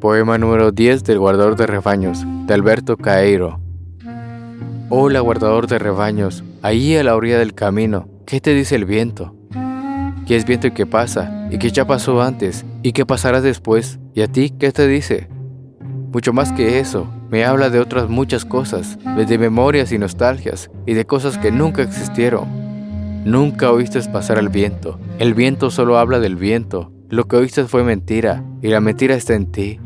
Poema número 10 del guardador de rebaños, de Alberto Caeiro. Hola guardador de rebaños, ahí a la orilla del camino, ¿qué te dice el viento? ¿Qué es viento y qué pasa? ¿Y qué ya pasó antes? ¿Y qué pasará después? ¿Y a ti qué te dice? Mucho más que eso, me habla de otras muchas cosas, de memorias y nostalgias, y de cosas que nunca existieron. Nunca oíste pasar al viento, el viento solo habla del viento, lo que oíste fue mentira, y la mentira está en ti.